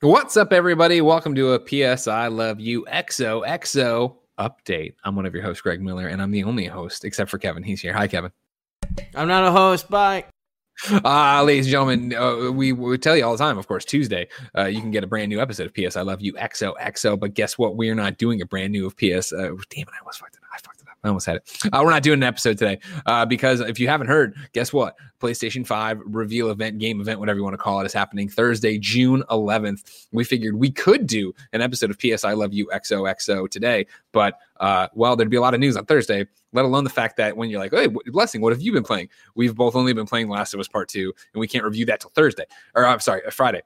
What's up, everybody? Welcome to a PS I Love You XOXO update. I'm one of your hosts, Greg Miller, and I'm the only host except for Kevin. He's here. Hi, Kevin. I'm not a host. Bye. Uh, ladies and gentlemen, uh, we, we tell you all the time, of course, Tuesday, uh, you can get a brand new episode of PS I Love You XOXO. But guess what? We are not doing a brand new of PS. Uh, damn it, I almost fucked. I almost had it. Uh, we're not doing an episode today uh, because if you haven't heard, guess what? PlayStation 5 reveal event, game event, whatever you want to call it, is happening Thursday, June 11th. We figured we could do an episode of PS I Love You XOXO today, but uh, well, there'd be a lot of news on Thursday, let alone the fact that when you're like, hey, Blessing, what have you been playing? We've both only been playing Last of Us Part 2, and we can't review that till Thursday, or I'm sorry, uh, Friday.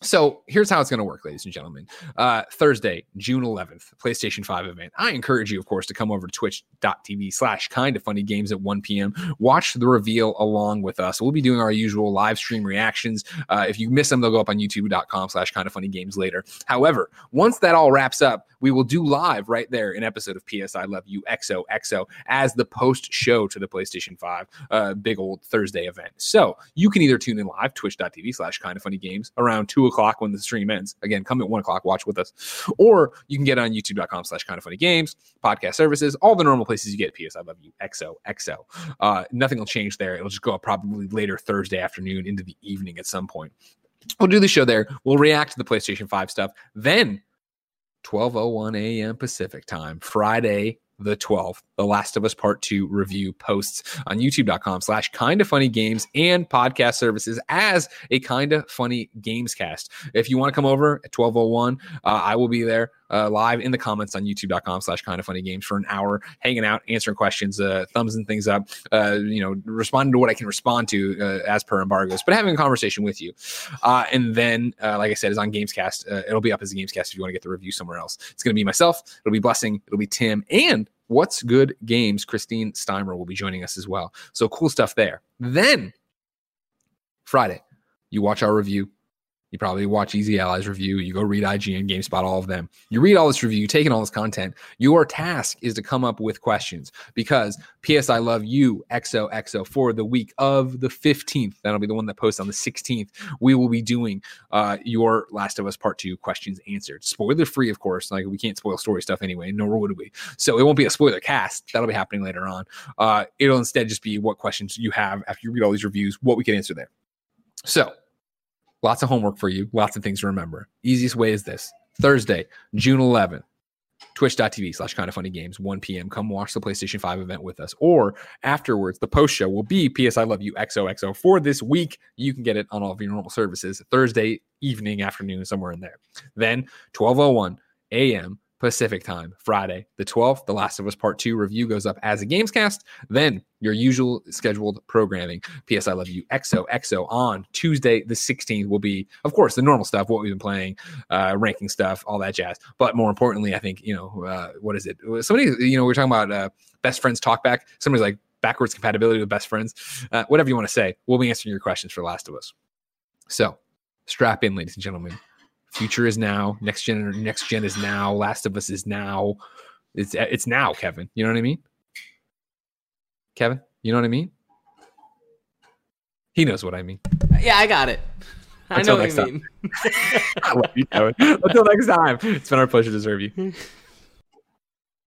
So here's how it's going to work, ladies and gentlemen. Uh, Thursday, June 11th, PlayStation 5 event. I encourage you, of course, to come over to twitch.tv slash kind of funny games at 1 p.m. Watch the reveal along with us. We'll be doing our usual live stream reactions. Uh, if you miss them, they'll go up on youtube.com slash kind of funny games later. However, once that all wraps up, we will do live right there an episode of PS I Love You XOXO as the post show to the PlayStation 5 uh, big old Thursday event. So you can either tune in live, twitch.tv slash kind of funny games around 2 o'clock when the stream ends. Again, come at 1 o'clock, watch with us. Or you can get on youtube.com slash kind of funny games, podcast services, all the normal places you get PS I Love You XOXO. Uh, nothing will change there. It'll just go up probably later Thursday afternoon into the evening at some point. We'll do the show there. We'll react to the PlayStation 5 stuff. Then 12:01 a.m. Pacific time, Friday the 12th. The Last of Us Part 2 review posts on youtube.com slash kind of funny games and podcast services as a kind of funny games cast. If you want to come over at 1201, uh, I will be there uh, live in the comments on youtube.com slash kind of funny games for an hour, hanging out, answering questions, uh, thumbs and things up, uh, you know, responding to what I can respond to uh, as per embargoes, but having a conversation with you. Uh, and then, uh, like I said, is on Gamescast. It'll be up as a Gamescast if you want to get the review somewhere else. It's going to be myself, it'll be Blessing, it'll be Tim, and What's Good Games, Christine Steimer will be joining us as well. So cool stuff there. Then Friday, you watch our review. You probably watch Easy Allies review. You go read IGN, GameSpot, all of them. You read all this review, you take in all this content. Your task is to come up with questions because PS I Love You XOXO for the week of the 15th. That'll be the one that posts on the 16th. We will be doing uh, your Last of Us Part 2 questions answered. Spoiler free, of course. Like we can't spoil story stuff anyway, nor would we. So it won't be a spoiler cast. That'll be happening later on. Uh, it'll instead just be what questions you have after you read all these reviews, what we can answer there. So Lots of homework for you, lots of things to remember. Easiest way is this Thursday, June 11th, twitch.tv slash kind of funny games, 1 p.m. Come watch the PlayStation 5 event with us. Or afterwards, the post show will be PS I Love You XOXO for this week. You can get it on all of your normal services Thursday evening, afternoon, somewhere in there. Then 1201 a.m. Pacific time, Friday, the 12th. The Last of Us Part 2 review goes up as a Gamescast. Then your usual scheduled programming. PS I Love You XOXO on Tuesday, the 16th, will be, of course, the normal stuff, what we've been playing, uh, ranking stuff, all that jazz. But more importantly, I think, you know, uh, what is it? Somebody, you know, we are talking about uh, best friends talk back. Somebody's like backwards compatibility with best friends. Uh, whatever you want to say, we'll be answering your questions for Last of Us. So strap in, ladies and gentlemen. Future is now. Next gen. Next gen is now. Last of Us is now. It's it's now, Kevin. You know what I mean? Kevin, you know what I mean? He knows what I mean. Yeah, I got it. I Until know what you mean. I love you, Kevin. Until next time, it's been our pleasure to serve you.